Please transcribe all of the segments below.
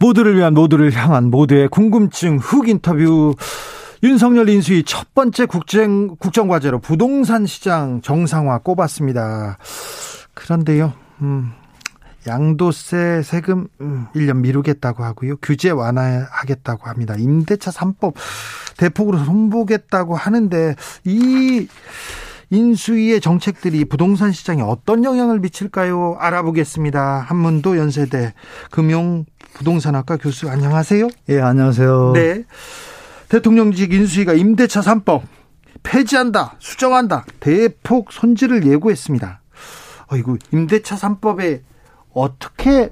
모두를 위한 모두를 향한 모두의 궁금증 훅 인터뷰 윤석열 인수위 첫 번째 국정, 국정과제로 부동산 시장 정상화 꼽았습니다. 그런데요, 음, 양도세 세금 1년 음, 미루겠다고 하고요. 규제 완화하겠다고 합니다. 임대차 3법 대폭으로 손보겠다고 하는데 이 인수위의 정책들이 부동산 시장에 어떤 영향을 미칠까요? 알아보겠습니다. 한문도 연세대 금융 부동산학과 교수 안녕하세요. 예, 안녕하세요. 네. 대통령직 인수위가 임대차 3법 폐지한다, 수정한다, 대폭 손질을 예고했습니다. 어이구, 임대차 3법에 어떻게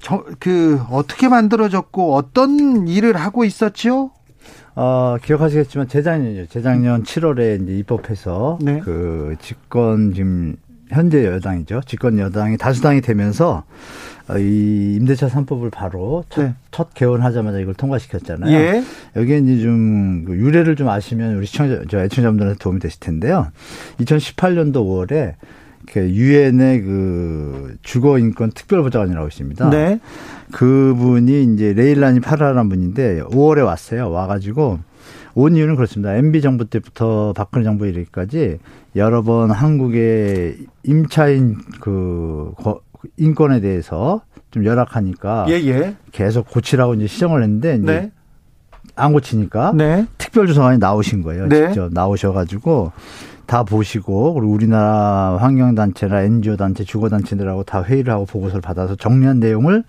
저, 그 어떻게 만들어졌고 어떤 일을 하고 있었죠? 어, 기억하시겠지만 재작년이죠. 재작년 7월에 이제 입법해서 네. 그 집권 지금 현재 여당이죠. 집권 여당이 다수당이 되면서 어, 이 임대차 3법을 바로 첫, 네. 첫 개원하자마자 이걸 통과시켰잖아요. 예. 여기에 이제 좀그 유래를 좀 아시면 우리 시청자, 저 애청자분들한테 도움이 되실 텐데요. 2018년도 5월에 그 유엔의 그 주거 인권 특별 보좌관이라고 있습니다. 네. 그분이 이제 레일라니 파라라는 분인데 5월에 왔어요. 와가지고 온 이유는 그렇습니다. MB 정부 때부터 박근혜 정부 이르기까지 여러 번 한국의 임차인 그 인권에 대해서 좀 열악하니까 예, 예. 계속 고치라고 이제 시정을 했는데 이제 네. 안 고치니까 네. 특별조사관이 나오신 거예요. 네. 직접 나오셔가지고 다 보시고 그리고 우리나라 환경단체나 NGO 단체, 주거단체들하고 다 회의를 하고 보고서를 받아서 정리한 내용을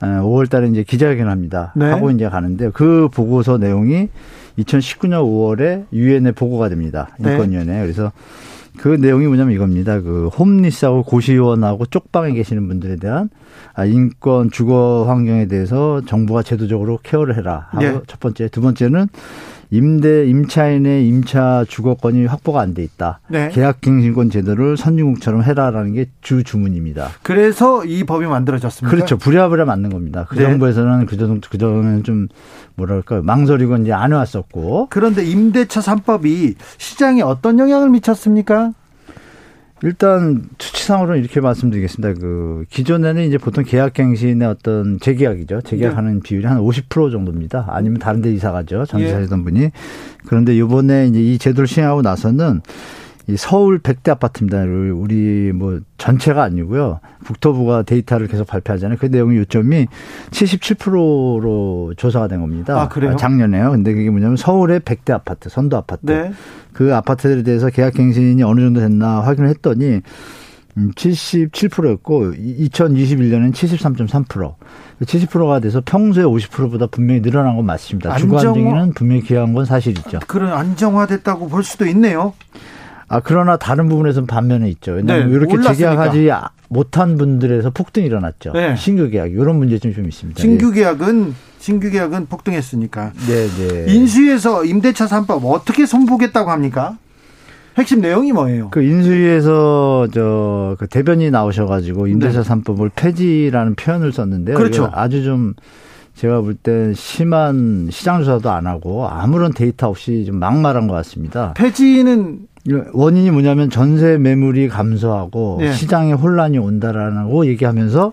5월달에 어, 이제 기자회견을 합니다. 네. 하고 이제 가는데 그 보고서 내용이 2019년 5월에 유엔에 보고가 됩니다. 네. 인권위원회. 네. 그래서 그 내용이 뭐냐면 이겁니다. 그 홈리스하고 고시원하고 쪽방에 계시는 분들에 대한 아, 인권 주거 환경에 대해서 정부가 제도적으로 케어를 해라. 하고 네. 첫 번째, 두 번째는 임대 임차인의 임차 주거권이 확보가 안 돼 있다. 네. 계약갱신권 제도를 선진국처럼 해라라는 게 주 주문입니다. 그래서 이 법이 만들어졌습니다. 그렇죠. 부랴부랴 맞는 겁니다. 그 네. 정부에서는 그전 그전에는 좀 뭐랄까 망설이고 이제 안 해왔었고. 그런데 임대차 3법이 시장에 어떤 영향을 미쳤습니까? 일단 수치상으로는 이렇게 말씀드리겠습니다. 그 기존에는 이제 보통 계약갱신의 어떤 재계약이죠. 재계약하는 네. 비율이 한 50% 정도입니다. 아니면 다른 데 이사 가죠. 전세 예. 분이. 그런데 요번에 이제 이 제도를 시행하고 나서는 이 서울 100대 아파트입니다. 우리 뭐 전체가 아니고요. 국토부가 데이터를 계속 발표하잖아요. 그 내용의 요점이 77%로 조사가 된 겁니다. 아, 그래요? 작년에요. 근데 그게 뭐냐면 서울의 100대 아파트, 선도 아파트. 네. 그 아파트들에 대해서 계약 갱신이 어느 정도 됐나 확인을 했더니 77%였고 음, 2021년엔 73.3%. 70%가 돼서 평소에 50%보다 분명히 늘어난 건 맞습니다. 안정... 주거 안정기는 분명히 기여한 건 사실이죠. 그런 안정화됐다고 볼 수도 있네요. 아 그러나 다른 부분에서는 반면에 있죠. 왜냐하면 네, 이렇게 재계약하지 못한 분들에서 폭등이 일어났죠. 네. 신규 계약 이런 문제점이 좀 있습니다. 신규 예. 계약은 신규 계약은 폭등했으니까. 네, 네. 인수위에서 임대차 3법 어떻게 손보겠다고 합니까? 핵심 내용이 뭐예요? 그 인수위에서 저 그 대변이 나오셔가지고 임대차 네. 3법을 폐지라는 표현을 썼는데요. 그렇죠. 아주 좀 제가 볼때 심한 시장 조사도 안 하고 아무런 데이터 없이 좀 막말한 것 같습니다. 폐지는 원인이 뭐냐면 전세 매물이 감소하고 네. 시장에 혼란이 온다라고 얘기하면서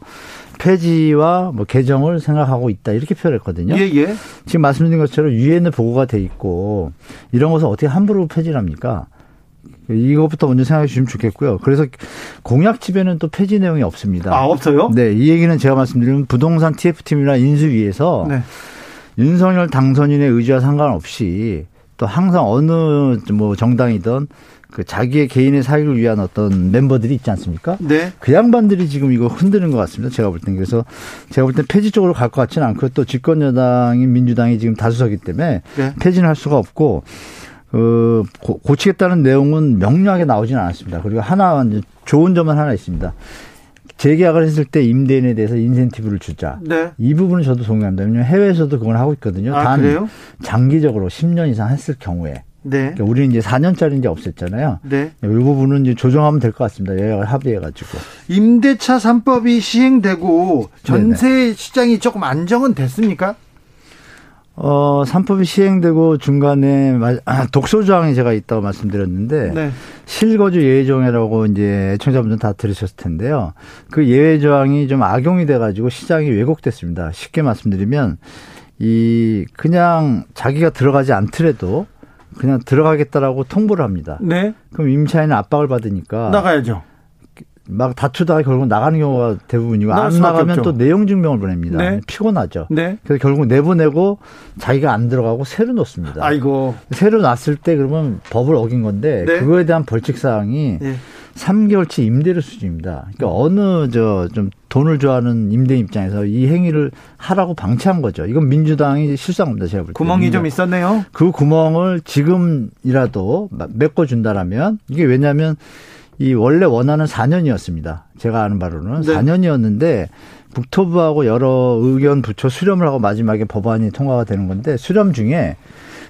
폐지와 뭐 개정을 생각하고 있다 이렇게 표현했거든요. 예, 예. 지금 말씀드린 것처럼 유엔에 보고가 돼 있고 이런 것을 어떻게 함부로 폐지를 합니까? 이것부터 먼저 생각해 주시면 좋겠고요. 그래서 공약 집에는 또 폐지 내용이 없습니다. 아, 없어요? 네. 이 얘기는 제가 말씀드리면 부동산 TF팀이나 인수위에서 네. 윤석열 당선인의 의지와 상관없이 또 항상 어느 뭐 정당이든 그 자기의 개인의 사익을 위한 어떤 멤버들이 있지 않습니까? 네. 그 양반들이 지금 이거 흔드는 것 같습니다. 제가 볼 땐. 그래서 제가 볼 땐 폐지 쪽으로 갈 것 같지는 않고 또 집권 여당인 민주당이 지금 다수서기 때문에 네. 폐지는 할 수가 없고 그 고치겠다는 내용은 명료하게 나오지는 않았습니다. 그리고 하나 좋은 점은 하나 있습니다. 재계약을 했을 때 임대인에 대해서 인센티브를 주자. 네. 이 부분은 저도 동의합니다. 왜냐하면 해외에서도 그걸 하고 있거든요. 아, 단 그래요? 장기적으로 10년 이상 했을 경우에. 네. 그러니까 우리는 이제 4년짜리 이제 없앴잖아요. 네. 이 부분은 이제 조정하면 될 것 같습니다. 여야가 합의해가지고. 임대차 3법이 시행되고 전세 네네. 시장이 조금 안정은 됐습니까? 어, 3법이 시행되고 중간에 아, 독소 조항이 제가 있다고 말씀드렸는데 네. 실거주 예외 조항이라고 이제 청자분들 다 들으셨을 텐데요. 그 예외 조항이 좀 악용이 돼 가지고 시장이 왜곡됐습니다. 쉽게 말씀드리면 이 그냥 자기가 들어가지 않더라도 그냥 들어가겠다라고 통보를 합니다. 네. 그럼 임차인은 압박을 받으니까 나가야죠. 막 다투다가 결국 나가는 경우가 대부분이고 안 나가면 또 내용 증명을 보냅니다. 네. 피곤하죠. 네. 그래서 결국 내보내고 자기가 안 들어가고 새로 놓습니다. 아이고. 새로 놨을 때 그러면 법을 어긴 건데 네. 그거에 대한 벌칙 사항이 네. 3개월치 임대료 수준입니다. 그러니까 어느 저 좀 돈을 좋아하는 임대 입장에서 이 행위를 하라고 방치한 거죠. 이건 민주당이 실수한 겁니다. 제가 볼 때. 구멍이 좀 있었네요. 그 구멍을 지금이라도 메꿔준다라면 이게 왜냐하면 이 원래 원하는 4년이었습니다. 제가 아는 바로는 네. 4년이었는데 국토부하고 여러 의견 부처 수렴을 하고 마지막에 법안이 통과가 되는 건데 수렴 중에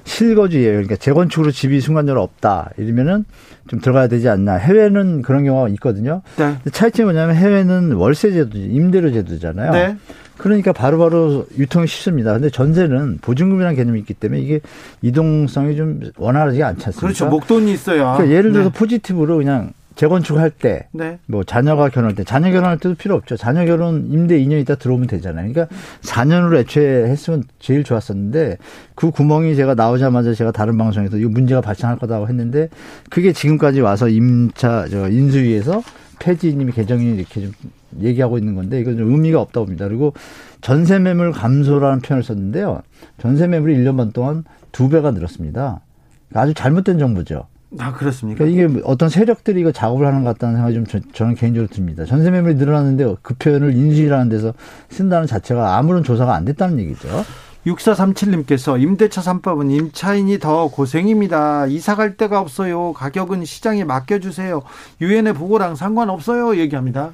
실거주예요. 그러니까 재건축으로 집이 순간적으로 없다. 이러면은 좀 들어가야 되지 않나. 해외는 그런 경우가 있거든요. 네. 차이점이 뭐냐면 해외는 월세 제도, 임대료 제도잖아요. 네. 그러니까 바로바로 바로 유통이 쉽습니다. 근데 전세는 보증금이라는 개념이 있기 때문에 이게 이동성이 좀 원활하지 않지 않습니까? 그렇죠. 목돈이 있어요. 그러니까 예를 들어서 네. 포지티브로 그냥 재건축할 때, 네. 뭐 자녀가 결혼할 때, 자녀 결혼할 때도 필요 없죠. 자녀 결혼 임대 2년 있다 들어오면 되잖아요. 그러니까 4년으로 애초에 했으면 제일 좋았었는데 그 구멍이 제가 나오자마자 제가 다른 방송에서 이거 문제가 발생할 거다고 했는데 그게 지금까지 와서 임차 저 인수위에서 폐지님이 개정이 이렇게 좀 얘기하고 있는 건데 이건 좀 의미가 없다고 봅니다. 그리고 전세 매물 감소라는 표현을 썼는데요. 전세 매물이 1년 반 동안 두 배가 늘었습니다. 아주 잘못된 정보죠. 아, 그렇습니까? 그러니까 이게 어떤 세력들이 이거 작업을 하는 것 같다는 생각이 좀 저, 저는 개인적으로 듭니다. 전세 매물이 늘어났는데 그 표현을 인수위라는 데서 쓴다는 자체가 아무런 조사가 안 됐다는 얘기죠. 6437님께서 임대차 3법은 임차인이 더 고생입니다. 이사 갈 데가 없어요. 가격은 시장에 맡겨주세요. 유엔의 보고랑 상관없어요. 얘기합니다.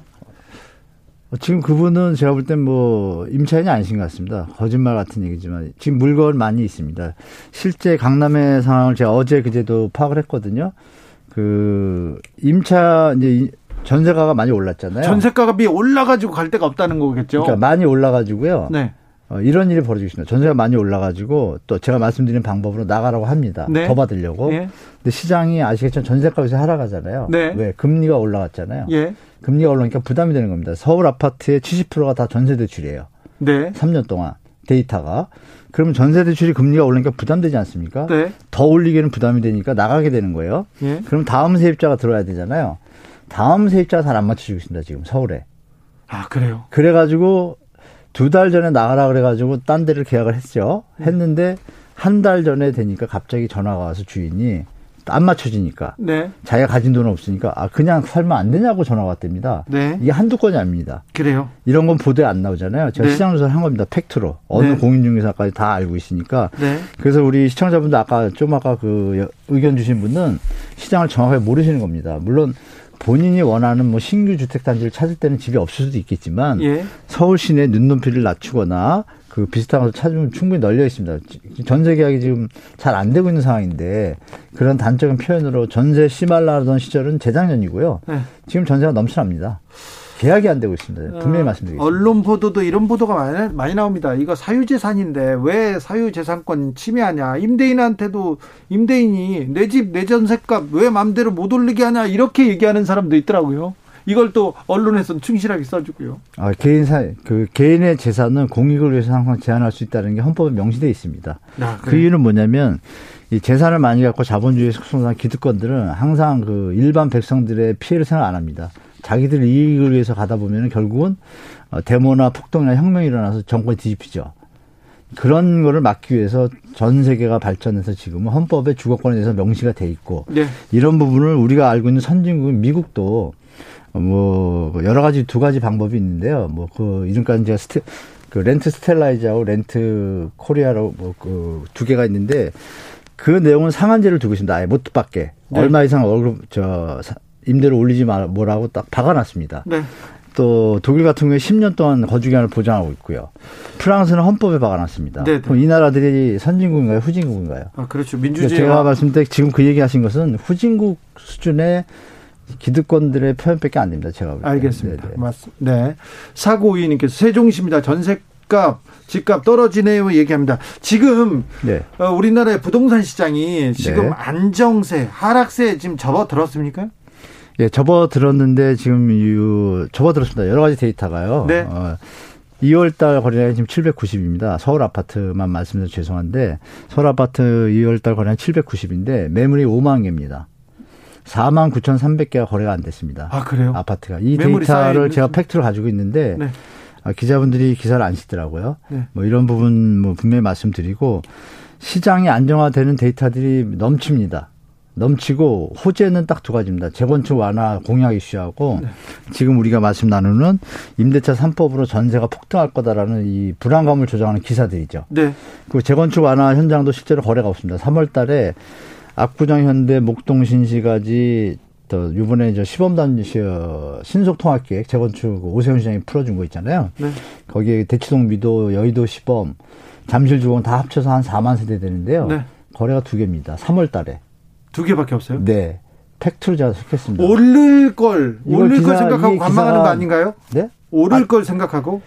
지금 그분은 제가 볼 땐 뭐 임차인이 아니신 것 같습니다. 거짓말 같은 얘기지만 지금 물건 많이 있습니다. 실제 강남의 상황을 제가 어제 그제도 파악을 했거든요. 그 임차 이제 전세가가 많이 올랐잖아요. 전세가가 올라가지고 갈 데가 없다는 거겠죠. 그러니까 많이 올라가지고요. 네. 어, 이런 일이 벌어지고 있습니다. 전세가 많이 올라가지고 또 제가 말씀드린 방법으로 나가라고 합니다. 네. 더 받으려고. 네. 근데 시장이 아시겠지만 전세가 요새 하락하잖아요. 네. 왜? 금리가 올라갔잖아요. 예. 금리가 올라오니까 부담이 되는 겁니다. 서울 아파트의 70%가 다 전세 대출이에요. 네. 3년 동안 데이터가. 그러면 전세 대출이 금리가 올라니까 부담되지 않습니까? 네. 더 올리기는 부담이 되니까 나가게 되는 거예요. 예. 그럼 다음 세입자가 들어야 되잖아요. 다음 세입자가 잘 안 맞춰주고 있습니다. 지금 서울에. 아, 그래요? 그래가지고 두 달 전에 나가라 그래가지고 딴 데를 계약을 했죠. 했는데 한 달 전에 되니까 갑자기 전화가 와서 주인이 안 맞춰지니까 네. 자기가 가진 돈은 없으니까 아 그냥 살면 안 되냐고 전화가 왔답니다. 네. 이게 한두 건이 아닙니다. 그래요? 이런 건 보도에 안 나오잖아요. 제가 네. 시장 조사를 한 겁니다. 팩트로 어느 네. 공인중개사까지 다 알고 있으니까. 네. 그래서 우리 시청자분들 아까 좀 아까 그 의견 주신 분은 시장을 정확하게 모르시는 겁니다. 물론 본인이 원하는 뭐 신규 주택 단지를 찾을 때는 집이 없을 수도 있겠지만 예. 서울 시내 눈높이를 낮추거나 그 비슷한 것을 찾으면 충분히 널려 있습니다. 전세 계약이 지금 잘 안 되고 있는 상황인데 그런 단적인 표현으로 전세 심할라던 시절은 재작년이고요. 네. 지금 전세가 넘쳐납니다. 계약이 안 되고 있습니다. 분명히 어, 말씀드리겠습니다. 언론 보도도 이런 보도가 많이, 많이 나옵니다. 이거 사유재산인데 왜 사유재산권 침해하냐. 임대인한테도 임대인이 내 집, 내 전셋값 왜 마음대로 못 올리게 하냐. 이렇게 얘기하는 사람도 있더라고요. 이걸 또 언론에서는 충실하게 써주고요. 아, 개인 사, 그 개인의 재산은 공익을 위해서 항상 제한할 수 있다는 게 헌법에 명시되어 있습니다. 아, 그 이유는 뭐냐면 이 재산을 많이 갖고 자본주의 속성상 기득권들은 항상 그 일반 백성들의 피해를 생각 안 합니다. 자기들 이익을 위해서 가다 보면 결국은 어, 데모나 폭동이나 혁명이 일어나서 정권이 뒤집히죠. 그런 거를 막기 위해서 전 세계가 발전해서 지금은 헌법에 주거권에 대해서 명시가 돼 있고 네. 이런 부분을 우리가 알고 있는 선진국인 미국도 뭐 여러 가지 두 가지 방법이 있는데요. 뭐 그 이름까지 제가 스테, 그 rent stabilize하고 rent control이라고 뭐그 두 개가 있는데 그 내용은 상한제를 두고 있습니다. 아예 못 받게 네. 얼마 이상 월급 저 임대료 올리지 말 뭐라고 딱 박아놨습니다. 네. 또 독일 같은 경우에 10년 동안 거주 기간을 보장하고 있고요. 프랑스는 헌법에 박아놨습니다. 네, 네. 그럼 이 나라들이 선진국인가요, 후진국인가요? 아 그렇죠. 민주주의. 그러니까 제가 말씀드린 지금 그 얘기하신 것은 후진국 수준의 기득권들의 표현밖에 안 됩니다. 제가 알겠습니다. 네네. 네. 맞습니다. 네. 사고이님께서 세종시입니다. 전세값 집값 떨어지네요 얘기합니다. 지금 네. 어, 우리나라의 부동산 시장이 지금 네. 안정세, 하락세 지금 접어들었습니까? 예, 접어들었는데 지금 유 접어들었습니다. 여러 가지 데이터가요. 네. 어, 2월 달 거래량이 지금 790입니다. 서울 아파트만 말씀드려 죄송한데 서울 아파트 2월 달 거래량 790인데 매물이 5만 개입니다. 4만 9,300개가 거래가 안 됐습니다. 아, 그래요? 아파트가. 이 데이터를 제가 팩트로 가지고 있는데 네. 아, 기자분들이 기사를 안 씻더라고요. 네. 뭐 이런 부분 뭐 분명히 말씀드리고 시장이 안정화되는 데이터들이 넘칩니다. 넘치고 호재는 딱 두 가지입니다. 재건축 완화 공약 이슈하고 네. 지금 우리가 말씀 나누는 임대차 3법으로 전세가 폭등할 거다라는 이 불안감을 조장하는 기사들이죠. 네. 그 재건축 완화 현장도 실제로 거래가 없습니다. 3월 달에 압구정 현대 목동 신시까지 또 이번에 저 시범단지 신속 통합 계획 재건축 오세훈 시장이 풀어준 거 있잖아요. 네. 거기에 대치동 미도 여의도 시범 잠실 주공 다 합쳐서 한 4만 세대 되는데요. 네. 거래가 두 개입니다. 3월 달에. 두 개밖에 없어요? 네. 팩트로 제가 속했습니다. 오를 걸, 오를 기사, 걸 생각하고 관망하는 거 아닌가요? 네? 오를 아, 걸 생각하고?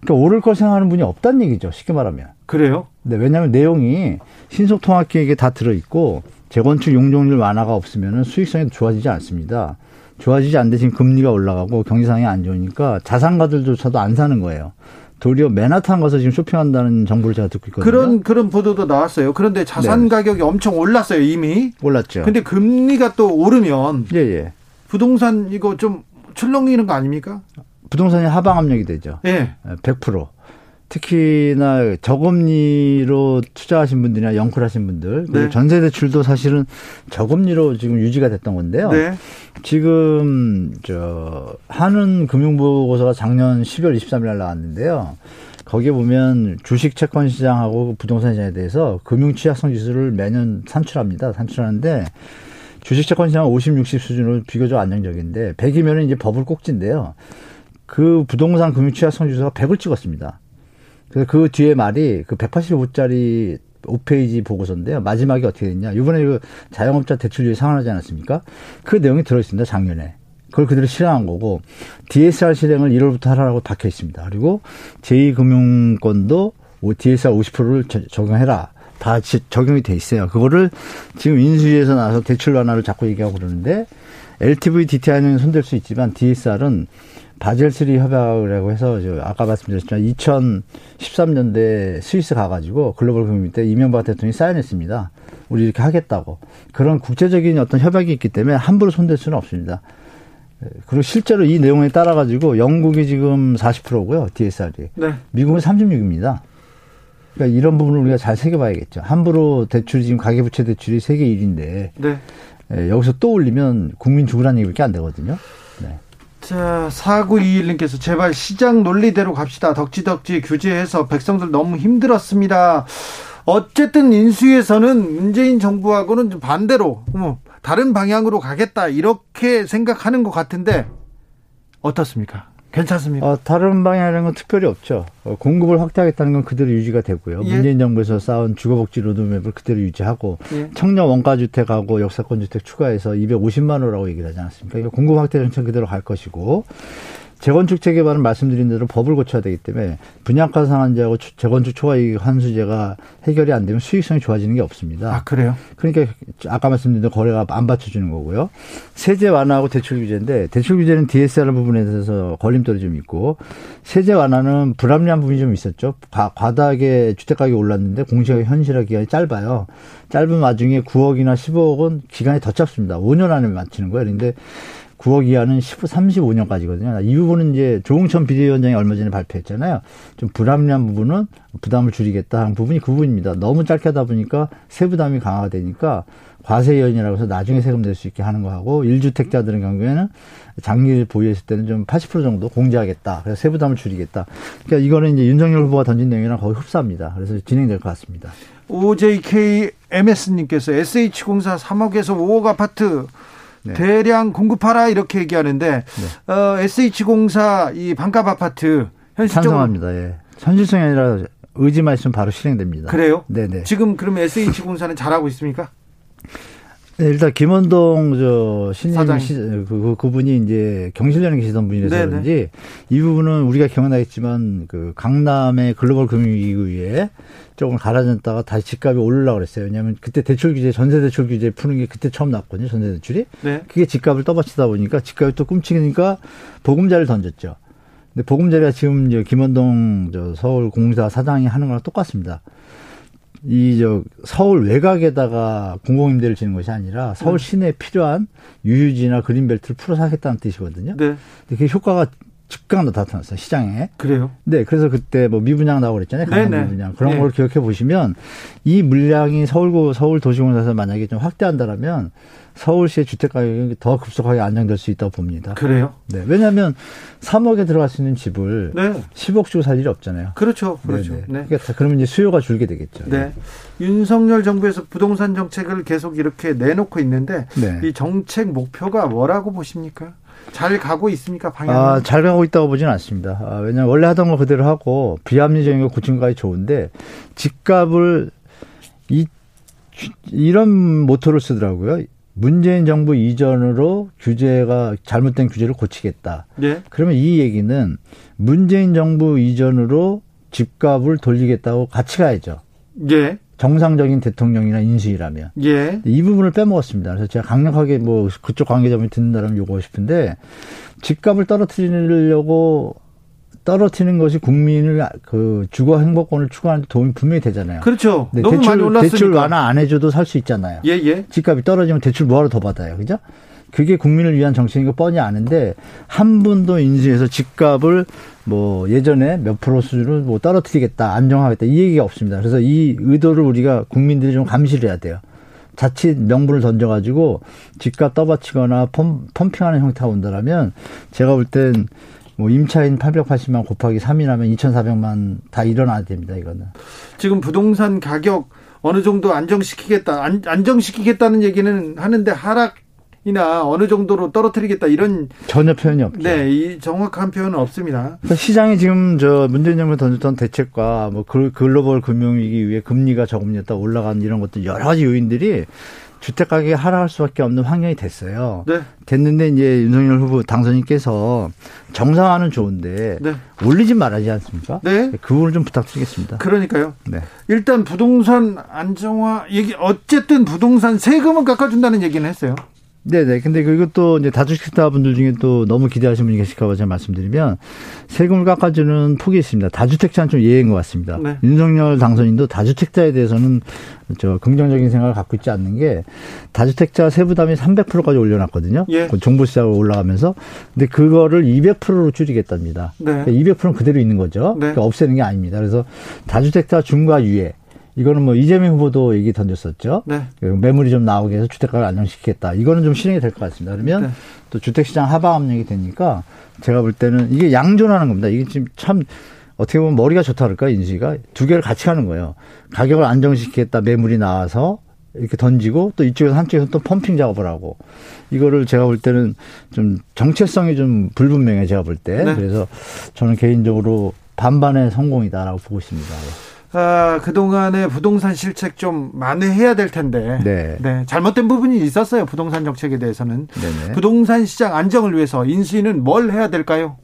그러니까 오를 걸 생각하는 분이 없다는 얘기죠. 쉽게 말하면. 그래요? 네, 왜냐하면 내용이 신속통합계획에 다 들어있고 재건축 용적률 완화가 없으면 수익성이 좋아지지 않습니다. 좋아지지 않는데 지금 금리가 올라가고 경제상이 안 좋으니까 자산가들조차도 안 사는 거예요. 도리어 맨하탄 가서 지금 쇼핑한다는 정보를 제가 듣고 있거든요. 그런 그런 보도도 나왔어요. 그런데 자산 네. 가격이 엄청 올랐어요 이미. 올랐죠. 근데 금리가 또 오르면 예, 예. 부동산 이거 좀 출렁이는 거 아닙니까? 부동산이 하방 압력이 되죠. 예. 100%. 특히나 저금리로 투자하신 분들이나 영끌하신 분들 네. 전세 대출도 사실은 저금리로 지금 유지가 됐던 건데요. 네. 지금 저 한은 금융보고서가 작년 12월 23일 날 나왔는데요. 거기에 보면 주식 채권 시장하고 부동산 시장에 대해서 금융 취약성 지수를 매년 산출합니다. 산출하는데 주식 채권 시장 50, 60 수준으로 비교적 안정적인데 100이면 이제 버블 꼭지인데요. 그 부동산 금융 취약성 지수가 100을 찍었습니다. 그래서 그 뒤에 말이 그 185짜리 5페이지 보고서인데요. 마지막에 어떻게 됐냐. 이번에 그 자영업자 대출율이 상한하지 않았습니까? 그 내용이 들어있습니다. 작년에. 그걸 그대로 실행한 거고 DSR 실행을 1월부터 하라고 박혀 있습니다. 그리고 제2금융권도 DSR 50%를 적용해라. 다 적용이 돼 있어요. 그거를 지금 인수위에서 나와서 대출 완화를 자꾸 얘기하고 그러는데 LTV DTI는 손댈 수 있지만 DSR은 바젤3 협약이라고 해서 저 아까 말씀드렸지만 2013년대 스위스 가가지고 글로벌 금융 때 이명박 대통령이 사인했습니다. 우리 이렇게 하겠다고. 그런 국제적인 어떤 협약이 있기 때문에 함부로 손댈 수는 없습니다. 그리고 실제로 이 내용에 따라 가지고 영국이 지금 40%고요. DSR이. 네. 미국은 36입니다. 그러니까 이런 부분을 우리가 잘 새겨봐야겠죠. 함부로 대출이 지금 가계부채 대출이 세계 1위인데 네. 예, 여기서 또 올리면 국민 죽으라는 얘기밖에 안 되거든요. 네. 자, 4921님께서 제발 시장 논리대로 갑시다. 덕지덕지 규제해서 백성들 너무 힘들었습니다. 어쨌든 인수위에서는 문재인 정부하고는 좀 반대로 뭐 다른 방향으로 가겠다 이렇게 생각하는 것 같은데 어떻습니까? 괜찮습니까? 어, 다른 방향이라는 건 특별히 없죠. 어, 공급을 확대하겠다는 건 그대로 유지가 되고요. 예. 문재인 정부에서 쌓은 주거복지 로드맵을 그대로 유지하고 예. 청년 원가주택하고 역사권 주택 추가해서 250만 호라고 얘기를 하지 않았습니까? 공급 확대 정책 그대로 갈 것이고 재건축 재개발은 말씀드린 대로 법을 고쳐야 되기 때문에 분양가 상한제하고 재건축 초과이익 환수제가 해결이 안 되면 수익성이 좋아지는 게 없습니다. 아 그래요? 그러니까 아까 말씀드린 대로 거래가 안 받쳐주는 거고요. 세제 완화하고 대출 규제인데 대출 규제는 DSR 부분에 대해서 걸림돌이 좀 있고 세제 완화는 불합리한 부분이 좀 있었죠. 과, 과다하게 주택 가격이 올랐는데 공시가 현실화 기간이 짧아요. 짧은 와중에 9억이나 15억은 기간이 더 짧습니다. 5년 안에 맞추는 거예요. 그런데 9억 이하는 10, 35년까지거든요. 이 부분은 이제 조홍천 비대위원장이 얼마 전에 발표했잖아요. 좀 불합리한 부분은 부담을 줄이겠다 하는 부분이 그 부분입니다. 너무 짧게 하다 보니까 세부담이 강화가 되니까 과세연이라고 해서 나중에 세금 낼 수 있게 하는 거하고 1주택자들의 경우에는 장기를 보유했을 때는 좀 80% 정도 공제하겠다. 그래서 세부담을 줄이겠다. 그러니까 이거는 이제 윤석열 후보가 던진 내용이랑 거의 흡사합니다. 그래서 진행될 것 같습니다. OJK MS님께서 SH공사 3억에서 5억 아파트 네. 대량 공급하라 이렇게 얘기하는데 네. 어, SH공사 이 반값 아파트 현실적으로 찬성합니다. 예. 현실성이 아니라 의지만 있으면 바로 실행됩니다. 그래요? 네네. 지금 그럼 SH공사는 잘하고 있습니까? 네, 일단 김원동 저 신임 시, 그, 그, 그 분이 이제 경실련에 계시던 분이라서 네네. 그런지 이 부분은 우리가 기억나겠지만 그 강남의 글로벌 금융위기에 조금 가라앉았다가 다시 집값이 오르려고 그랬어요. 왜냐하면 그때 대출 규제, 전세 대출 규제 푸는 게 그때 처음 났거든요. 전세 대출이. 네. 그게 집값을 떠받치다 보니까 집값이 또 꿈치니까 보금자를 던졌죠. 근데 보금자리가 지금 이제 김원동 저 서울 공사 사장이 하는 거랑 똑같습니다. 이 저 서울 외곽에다가 공공임대를 지는 것이 아니라 서울 네. 시내에 필요한 유유지나 그린벨트를 풀어서 하겠다는 뜻이거든요. 네. 그 효과가 즉각 나타났어요 시장에. 그래요? 네, 그래서 그때 뭐 미분양 나오고 그랬잖아요. 강남 네네. 미분양 그런 네. 걸 기억해 보시면 이 물량이 서울고 서울 도시공사에서 만약에 좀 확대한다라면 서울시의 주택 가격이 더 급속하게 안정될 수 있다고 봅니다. 그래요? 네. 왜냐하면 3억에 들어갈 수 있는 집을 네. 10억 주고 살 일이 없잖아요. 그렇죠. 그렇죠. 네네. 네. 그러니까 그러면 이제 수요가 줄게 되겠죠. 네. 윤석열 정부에서 부동산 정책을 계속 이렇게 내놓고 있는데 네. 이 정책 목표가 뭐라고 보십니까? 잘 가고 있습니까 방향? 아, 잘 가고 있다고 보지는 않습니다. 아, 왜냐하면 원래 하던 거 그대로 하고 비합리적인 거 고침까지 좋은데 집값을 이 이런 모토를 쓰더라고요. 문재인 정부 이전으로 규제가 잘못된 규제를 고치겠다. 네. 그러면 이 얘기는 문재인 정부 이전으로 집값을 돌리겠다고 같이 가야죠. 예. 정상적인 대통령이나 인수위라면. 예. 이 부분을 빼먹었습니다. 그래서 제가 강력하게 뭐 그쪽 관계자분이 듣는다면 요구하고 싶은데 집값을 떨어뜨리려고 떨어뜨리는 것이 국민을 그 주거 행복권을 추구하는 데 도움이 분명히 되잖아요. 그렇죠. 네, 너무 대출, 많이 올랐으니까. 대출 완화 안 해줘도 살 수 있잖아요. 예, 예. 집값이 떨어지면 대출 뭐하러 더 받아요. 그죠? 그게 국민을 위한 정책인 거 뻔히 아는데 한 분도 인수해서 집값을 뭐 예전에 몇 프로 수준을 뭐 떨어뜨리겠다, 안정하겠다 이 얘기가 없습니다. 그래서 이 의도를 우리가 국민들이 좀 감시를 해야 돼요. 자칫 명분을 던져가지고 집값 떠받치거나 펌, 펌핑하는 형태가 온다라면 제가 볼 땐 뭐 임차인 880만 곱하기 3이라면 2,400만 다 일어나야 됩니다. 이거는. 지금 부동산 가격 어느 정도 안정시키겠다. 안, 안정시키겠다는 얘기는 하는데 하락 이나 어느 정도로 떨어뜨리겠다 이런 전혀 표현이 없죠. 네, 이 정확한 표현은 없습니다. 그러니까 시장이 지금 저 문재인 정부 던졌던 대책과 뭐 글로벌 금융위기 위해 금리가 저금리였다 올라간 이런 것들 여러 가지 요인들이 주택 가격이 하락할 수밖에 없는 환경이 됐어요. 네. 됐는데 이제 윤석열 후보 당선인께서 정상화는 좋은데 네. 올리지 말아야지 않습니까? 네. 그 부분을 좀 부탁드리겠습니다. 그러니까요. 네. 일단 부동산 안정화 얘기 어쨌든 부동산 세금은 깎아준다는 얘기는 했어요. 네네. 근데 그것도 이제 다주택자 분들 중에 또 너무 기대하시는 분이 계실까봐 제가 말씀드리면 세금을 깎아주는 폭이 있습니다. 다주택자는 좀 예외인 것 같습니다. 네. 윤석열 당선인도 다주택자에 대해서는 저 긍정적인 생각을 갖고 있지 않는 게 다주택자 세부담이 300%까지 올려놨거든요. 예. 그 정보시장으로 올라가면서. 근데 그거를 200%로 줄이겠답니다. 네. 그러니까 200%는 그대로 있는 거죠. 네. 그러니까 없애는 게 아닙니다. 그래서 다주택자 중과 유예 이거는 뭐 이재명 후보도 얘기 던졌었죠. 네. 그 매물이 좀 나오게 해서 주택가를 안정시키겠다. 이거는 좀 실행이 될 것 같습니다. 그러면 네. 또 주택시장 하방 압력이 되니까 제가 볼 때는 이게 양존하는 겁니다. 이게 지금 참 어떻게 보면 머리가 좋다 그럴까 인수위가 두 개를 같이 하는 거예요. 가격을 안정시키겠다 매물이 나와서 이렇게 던지고 또 이쪽에서 한쪽에서 또 펌핑 작업을 하고 이거를 제가 볼 때는 좀 정체성이 좀 불분명해 제가 볼 때. 네. 그래서 저는 개인적으로 반반의 성공이다라고 보고 있습니다. 아, 그동안에 부동산 실책 좀 만회해야 될 텐데. 네. 네. 잘못된 부분이 있었어요. 부동산 정책에 대해서는. 네네. 부동산 시장 안정을 위해서 인수위는 뭘 해야 될까요?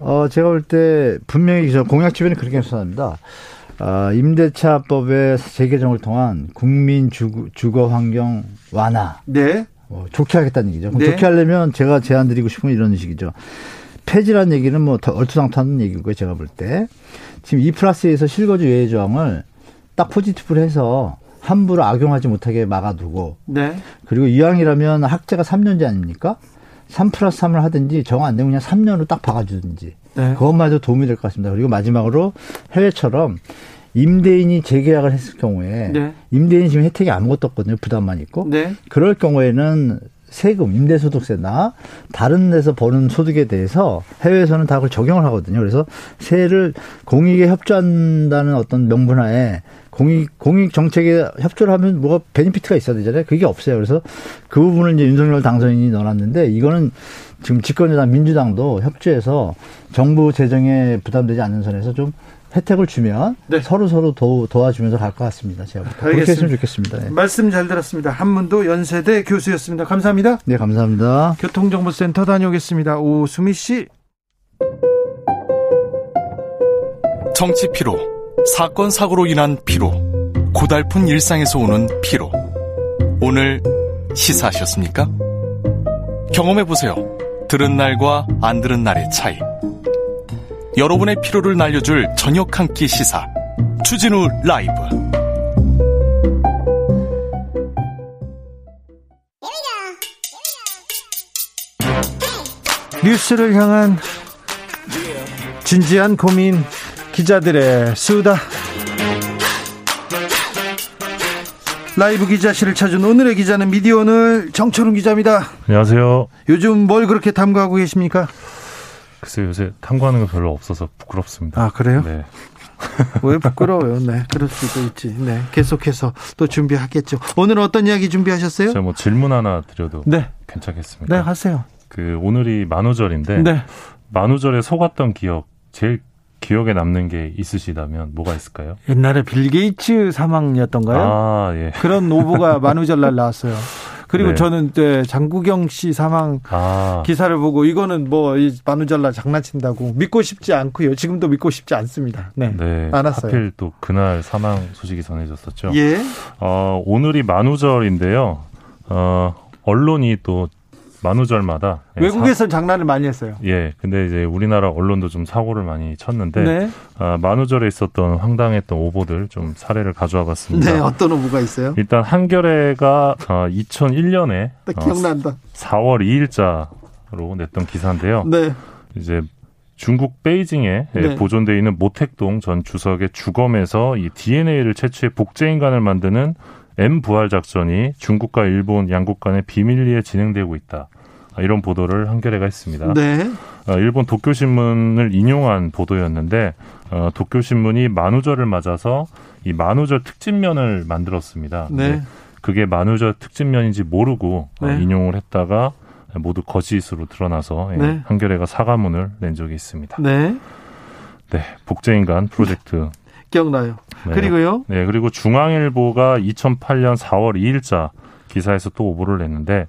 어, 제가 볼 때 분명히 저 공약 주변에 그렇게 수사합니다. 아, 임대차법의 재개정을 통한 국민 주거, 주거 환경 완화. 네. 어, 좋게 하겠다는 얘기죠. 네. 좋게 하려면 제가 제안 드리고 싶은 이런 식이죠. 폐지란 얘기는 뭐 얼토당토하는 얘기고요. 제가 볼 때. 지금 이 플러스에서 실거주 예외 조항을 딱 포지티브로 해서 함부로 악용하지 못하게 막아두고 네. 그리고 이왕이라면 학제가 3년제 아닙니까? 3 플러스 3을 하든지 정 안 되면 그냥 3년으로 딱 박아주든지 네. 그것마저 도움이 될 것 같습니다. 그리고 마지막으로 해외처럼 임대인이 재계약을 했을 경우에 네. 임대인이 지금 혜택이 아무것도 없거든요. 부담만 있고 네. 그럴 경우에는 세금, 임대소득세나 다른 데서 버는 소득에 대해서 해외에서는 다 그걸 적용을 하거든요. 그래서 세를 공익에 협조한다는 어떤 명분하에 공익 공익 정책에 협조를 하면 뭐가 베니피트가 있어야 되잖아요. 그게 없어요. 그래서 그 부분을 이제 윤석열 당선인이 넣어놨는데 이거는 지금 집권여당 민주당도 협조해서 정부 재정에 부담되지 않는 선에서 좀 혜택을 주면 네. 서로 서로 도, 도와주면서 갈 것 같습니다. 제가 알겠습니다. 그렇게 했으면 좋겠습니다. 네. 말씀 잘 들었습니다. 한문도 연세대 교수였습니다. 감사합니다. 네, 감사합니다. 교통정보센터 다녀오겠습니다. 오수미 씨. 정치 피로, 사건 사고로 인한 피로, 고달픈 일상에서 오는 피로. 오늘 시사하셨습니까? 경험해 보세요. 들은 날과 안 들은 날의 차이. 여러분의 피로를 날려줄 저녁 한 끼 시사 추진우 라이브 뉴스를 향한 진지한 고민 기자들의 수다 라이브 기자실을 찾은 오늘의 기자는 미디어 오늘 정철훈 기자입니다. 안녕하세요. 요즘 뭘 그렇게 탐구하고 계십니까? 글쎄 요새 탐구하는 거 별로 없어서 부끄럽습니다. 아 그래요? 네. 왜 부끄러워요? 네, 그럴 수도 있지. 네, 계속해서 또 준비하겠죠. 오늘 어떤 이야기 준비하셨어요? 제가 뭐 질문 하나 드려도 네. 괜찮겠습니까? 네, 하세요. 그 오늘이 만우절인데 네. 만우절에 속았던 기억 제일 기억에 남는 게 있으시다면 뭐가 있을까요? 옛날에 빌 게이츠 사망이었던가요? 아, 예. 그런 오보가 만우절날 나왔어요. 그리고 네. 저는 네, 장구경 씨 사망 아. 기사를 보고 이거는 뭐이 만우절날 장난친다고 믿고 싶지 않고요. 지금도 믿고 싶지 않습니다. 네, 네 않았어요. 하필 또 그날 사망 소식이 전해졌었죠. 예. 어, 오늘이 만우절인데요. 어, 언론이 또 만우절마다 예, 외국에서 장난을 많이 했어요. 예, 근데 이제 우리나라 언론도 좀 사고를 많이 쳤는데 네. 아, 만우절에 있었던 황당했던 오보들 좀 사례를 가져와 봤습니다. 네, 어떤 오보가 있어요? 일단 한겨레가 아, 2001년에 기억난다. 어, 4월 2일자로 냈던 기사인데요. 네. 이제 중국 베이징에 네. 보존돼 있는 모택동 전 주석의 주검에서 이 DNA를 채취해 복제 인간을 만드는 M 부활 작전이 중국과 일본 양국 간의 비밀리에 진행되고 있다. 이런 보도를 한겨레가 했습니다. 네. 어, 일본 도쿄신문을 인용한 보도였는데 어, 도쿄신문이 만우절을 맞아서 이 만우절 특집면을 만들었습니다. 네. 그게 만우절 특집면인지 모르고 어, 네. 인용을 했다가 모두 거짓으로 드러나서 예, 네. 한겨레가 사과문을 낸 적이 있습니다. 네. 네, 복제인간 프로젝트 기억나요. 네. 그리고요. 네, 그리고 중앙일보가 2008년 4월 2일자 기사에서 또 오보를 냈는데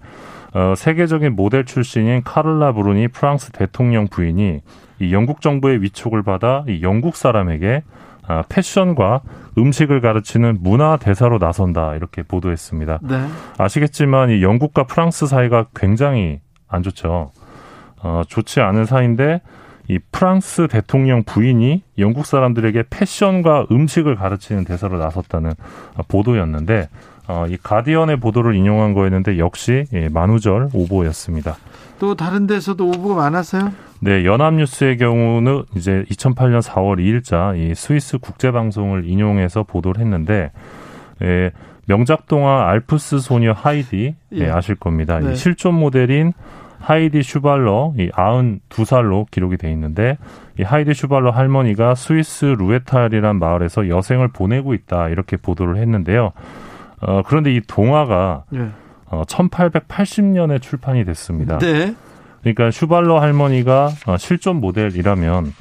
어, 세계적인 모델 출신인 카를라 브루니 프랑스 대통령 부인이 이 영국 정부의 위촉을 받아 이 영국 사람에게 아, 패션과 음식을 가르치는 문화 대사로 나선다 이렇게 보도했습니다. 네. 아시겠지만 이 영국과 프랑스 사이가 굉장히 안 좋죠. 어, 좋지 않은 사이인데 이 프랑스 대통령 부인이 영국 사람들에게 패션과 음식을 가르치는 대사로 나섰다는 보도였는데 어, 이 가디언의 보도를 인용한 거였는데 역시 예, 만우절 오보였습니다. 또 다른 데서도 오보가 많았어요? 네, 연합뉴스의 경우는 이제 2008년 4월 2일자 이 스위스 국제방송을 인용해서 보도를 했는데 예, 명작 동화 알프스 소녀 하이디 예, 예 아실 겁니다. 네. 이 실존 모델인 하이디 슈발러 이 92살로 기록이 돼 있는데 이 하이디 슈발러 할머니가 스위스 루에탈이란 마을에서 여생을 보내고 있다 이렇게 보도를 했는데요. 어, 그런데 이 동화가 네. 어, 1880년에 출판이 됐습니다. 네. 그러니까 슈발러 할머니가 어, 실존 모델이라면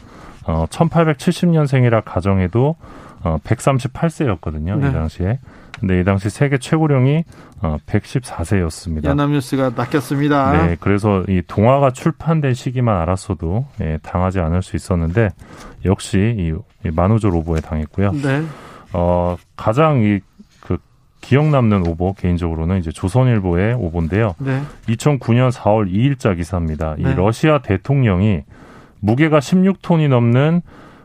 어, 1870년생이라 가정해도 어, 138세였거든요. 네. 이 당시에. 근데 이 당시 세계 최고령이 어, 114세였습니다. 연합뉴스가 낚였습니다. 네, 그래서 이 동화가 출판된 시기만 알았어도 예, 당하지 않을 수 있었는데 역시 이, 이 만우절 오보에 당했고요. 네. 어, 가장 이그 기억 남는 오보 개인적으로는 이제 조선일보의 오보인데요. 네. 2009년 4월 2일자 기사입니다. 이 네. 러시아 대통령이 무게가 16톤이 넘는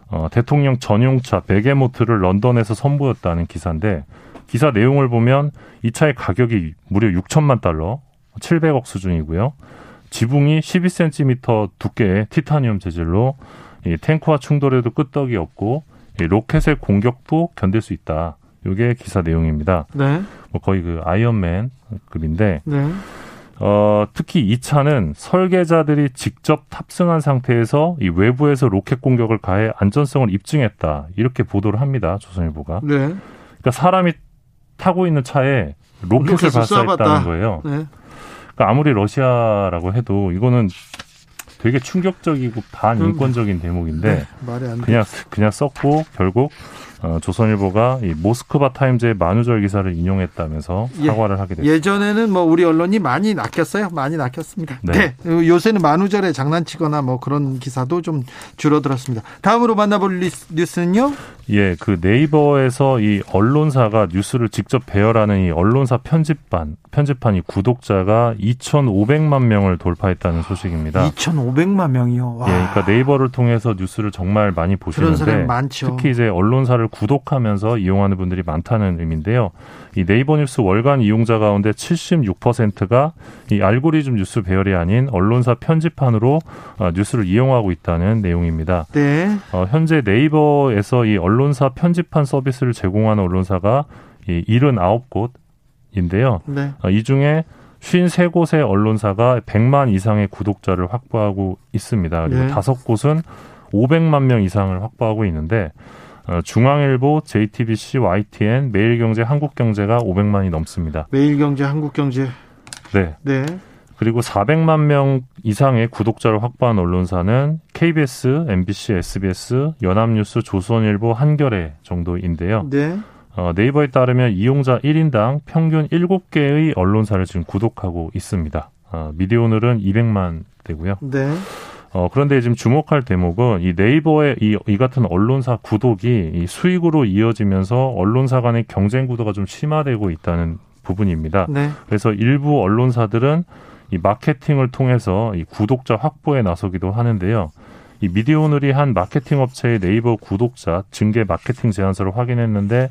어, 대통령 전용차 베게모트를 런던에서 선보였다는 기사인데 기사 내용을 보면 이 차의 가격이 무려 6천만 달러, 700억 수준이고요. 지붕이 12cm 두께의 티타늄 재질로 이 탱크와 충돌에도 끄떡이 없고 이 로켓의 공격도 견딜 수 있다. 이게 기사 내용입니다. 네. 뭐 거의 그 아이언맨 급인데 네. 어, 특히 이 차는 설계자들이 직접 탑승한 상태에서 이 외부에서 로켓 공격을 가해 안전성을 입증했다. 이렇게 보도를 합니다. 조선일보가. 네. 그러니까 사람이 타고 있는 차에 로켓을 발사했다는 거예요. 네. 그러니까 아무리 러시아라고 해도 이거는 되게 충격적이고 반인권적인 대목인데 네, 그냥 그냥 썼고 결국 어, 조선일보가 이 모스크바 타임즈의 만우절 기사를 인용했다면서 예. 사과를 하게 됐습니다. 예전에는 뭐 우리 언론이 많이 낚였어요. 많이 낚였습니다. 네. 네. 요새는 만우절에 장난치거나 뭐 그런 기사도 좀 줄어들었습니다. 다음으로 만나볼 뉴스는요? 예, 그 네이버에서 이 언론사가 뉴스를 직접 배열하는 이 언론사 편집반 편집판이 구독자가 2,500만 명을 돌파했다는 소식입니다. 2,500만 명이요. 와. 예, 그러니까 네이버를 통해서 뉴스를 정말 많이 보시는데 특히 이제 언론사를 구독하면서 이용하는 분들이 많다는 의미인데요. 이 네이버 뉴스 월간 이용자 가운데 76%가 이 알고리즘 뉴스 배열이 아닌 언론사 편집판으로 어, 뉴스를 이용하고 있다는 내용입니다. 네. 어, 현재 네이버에서 이 언론사 편집판 서비스를 제공하는 언론사가 이 79곳인데요. 네. 어, 이 중에 53곳의 언론사가 100만 이상의 구독자를 확보하고 있습니다. 그리고 다섯 네. 곳은 500만 명 이상을 확보하고 있는데 어, 중앙일보, JTBC, YTN, 매일경제, 한국경제가 500만이 넘습니다. 매일경제, 한국경제. 네. 네. 그리고 400만 명 이상의 구독자를 확보한 언론사는 KBS, MBC, SBS, 연합뉴스, 조선일보, 한겨레 정도인데요. 네. 어, 네이버에 따르면 이용자 1인당 평균 7개의 언론사를 지금 구독하고 있습니다. 어, 미디어오늘은 200만 되고요. 네. 어, 그런데 지금 주목할 대목은 이 네이버의 이, 이 같은 언론사 구독이 이 수익으로 이어지면서 언론사 간의 경쟁 구도가 좀 심화되고 있다는 부분입니다. 네. 그래서 일부 언론사들은 이 마케팅을 통해서 이 구독자 확보에 나서기도 하는데요. 이 미디어오늘이 한 마케팅 업체의 네이버 구독자 증계 마케팅 제안서를 확인했는데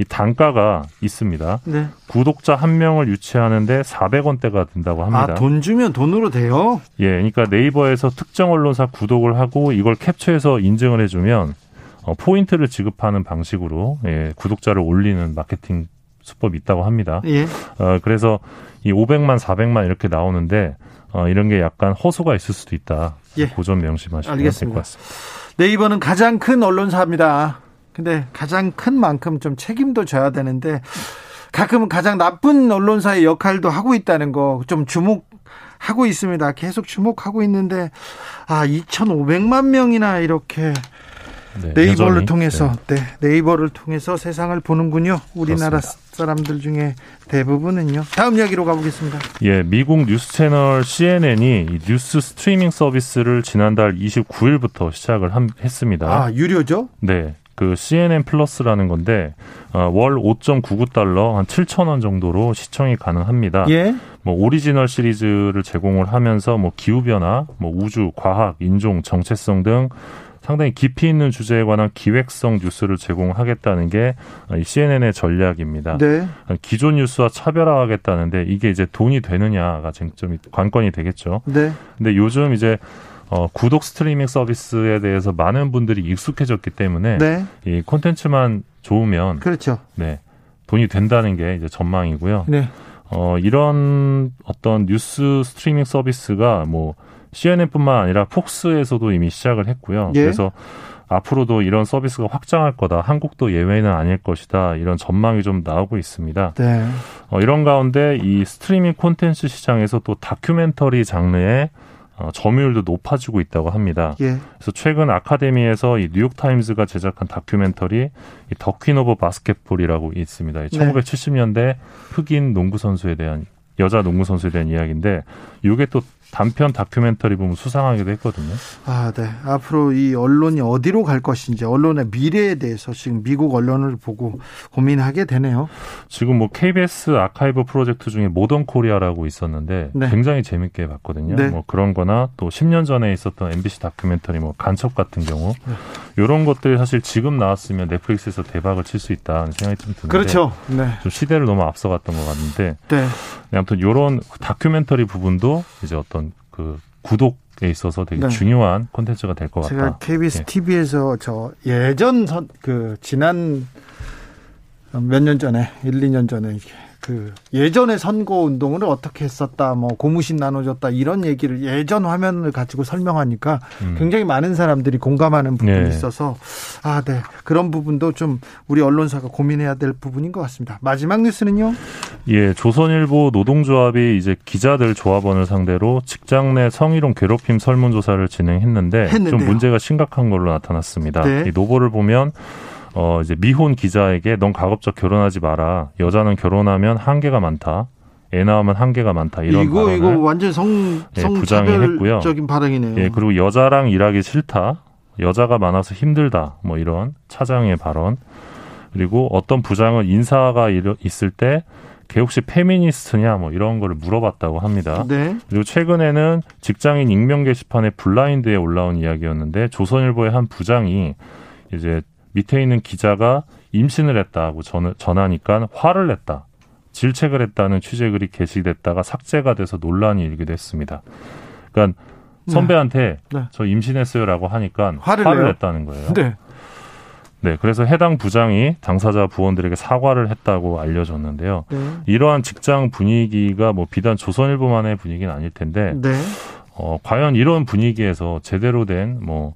이 단가가 있습니다. 네. 구독자 한 명을 유치하는데 400원대가 든다고 합니다. 아, 돈 주면 돈으로 돼요? 예, 그러니까 네이버에서 특정 언론사 구독을 하고 이걸 캡처해서 인증을 해주면 어, 포인트를 지급하는 방식으로 예, 구독자를 올리는 마케팅 수법이 있다고 합니다. 예. 어, 그래서 이 500만, 400만 이렇게 나오는데 어, 이런 게 약간 허수가 있을 수도 있다. 예. 고점 명심하시면 될 것 같습니다. 네이버는 가장 큰 언론사입니다. 근데 가장 큰 만큼 좀 책임도 져야 되는데 가끔은 가장 나쁜 언론사의 역할도 하고 있다는 거 좀 주목하고 있습니다. 계속 주목하고 있는데 아 2,500만 명이나 이렇게 네, 네이버를 여전히, 통해서 네. 네. 이버를 통해서 세상을 보는군요. 우리나라 그렇습니다. 사람들 중에 대부분은요. 다음 이야기로 가보겠습니다. 예, 미국 뉴스 채널 CNN이 뉴스 스트리밍 서비스를 지난달 29일부터 시작을 함, 했습니다. 아 유료죠? 네. 그 CNN 플러스라는 건데 어, 월 5.99달러 한 7천 원 정도로 시청이 가능합니다. 예. 뭐 오리지널 시리즈를 제공을 하면서 뭐 기후 변화, 뭐 우주, 과학, 인종, 정체성 등 상당히 깊이 있는 주제에 관한 기획성 뉴스를 제공하겠다는 게 CNN의 전략입니다. 네. 기존 뉴스와 차별화하겠다는데 이게 이제 돈이 되느냐가 쟁점이 관건이 되겠죠. 네. 근데 요즘 이제 어, 구독 스트리밍 서비스에 대해서 많은 분들이 익숙해졌기 때문에 네. 이 콘텐츠만 좋으면 그렇죠. 네. 돈이 된다는 게 이제 전망이고요. 네. 어, 이런 어떤 뉴스 스트리밍 서비스가 뭐 CNN뿐만 아니라 폭스에서도 이미 시작을 했고요. 예. 그래서 앞으로도 이런 서비스가 확장할 거다. 한국도 예외는 아닐 것이다. 이런 전망이 좀 나오고 있습니다. 네. 어, 이런 가운데 이 스트리밍 콘텐츠 시장에서 또 다큐멘터리 장르의 어, 점유율도 높아지고 있다고 합니다. 예. 그래서 최근 아카데미에서 이 뉴욕 타임즈가 제작한 다큐멘터리 이 The Queen of Basketball이라고 있습니다. 네. 1970년대 흑인 농구 선수에 대한 여자 농구 선수에 대한 이야기인데 이게 또 단편 다큐멘터리 부문 수상하기도 했거든요. 아, 네. 앞으로 이 언론이 어디로 갈 것인지 언론의 미래에 대해서 지금 미국 언론을 보고 고민하게 되네요. 지금 뭐 KBS 아카이브 프로젝트 중에 모던 코리아라고 있었는데 네. 굉장히 재밌게 봤거든요. 네. 뭐 그런 거나 또 10년 전에 있었던 MBC 다큐멘터리 뭐 간첩 같은 경우 네. 이런 것들이 사실 지금 나왔으면 넷플릭스에서 대박을 칠 수 있다는 생각이 좀 드는데 그렇죠. 네. 좀 시대를 너무 앞서갔던 것 같은데 네. 아무튼 이런 다큐멘터리 부분도 이제 어떤 그 구독에 있어서 되게 네. 중요한 콘텐츠가 될 것 같다. 제가 KBS 예. TV에서 저 예전 선, 그 지난 몇 년 전에 1, 2년 전에 그 예전의 선거 운동을 어떻게 했었다, 뭐 고무신 나눠줬다 이런 얘기를 예전 화면을 가지고 설명하니까 음. 굉장히 많은 사람들이 공감하는 부분이 네. 있어서 아, 네 그런 부분도 좀 우리 언론사가 고민해야 될 부분인 것 같습니다. 마지막 뉴스는요? 예, 조선일보 노동조합이 이제 기자들 조합원을 상대로 직장 내 성희롱 괴롭힘 설문조사를 진행했는데 했는데요. 좀 문제가 심각한 걸로 나타났습니다. 네. 이 노보를 보면 어 이제 미혼 기자에게 넌 가급적 결혼하지 마라. 여자는 결혼하면 한계가 많다. 애 낳으면 한계가 많다 이런 이거 발언을 이거 완전 성, 예, 부장했고요 발언이네요. 예, 그리고 여자랑 일하기 싫다. 여자가 많아서 힘들다. 뭐 이런 차장의 발언. 그리고 어떤 부장은 인사가 있을 때 걔 혹시 페미니스트냐 뭐 이런 거를 물어봤다고 합니다. 네. 그리고 최근에는 직장인 익명 게시판에 블라인드에 올라온 이야기였는데 조선일보의 한 부장이 이제 밑에 있는 기자가 임신을 했다고 전, 전하니까 화를 냈다. 질책을 했다는 취재글이 게시됐다가 삭제가 돼서 논란이 일기도 했습니다. 그러니까 네. 선배한테 네. 네. 저 임신했어요라고 하니까 화를, 화를 냈다는 거예요. 네. 네, 그래서 해당 부장이 당사자 부원들에게 사과를 했다고 알려졌는데요. 네. 이러한 직장 분위기가 뭐 비단 조선일보만의 분위기는 아닐 텐데, 네. 어, 과연 이런 분위기에서 제대로 된 뭐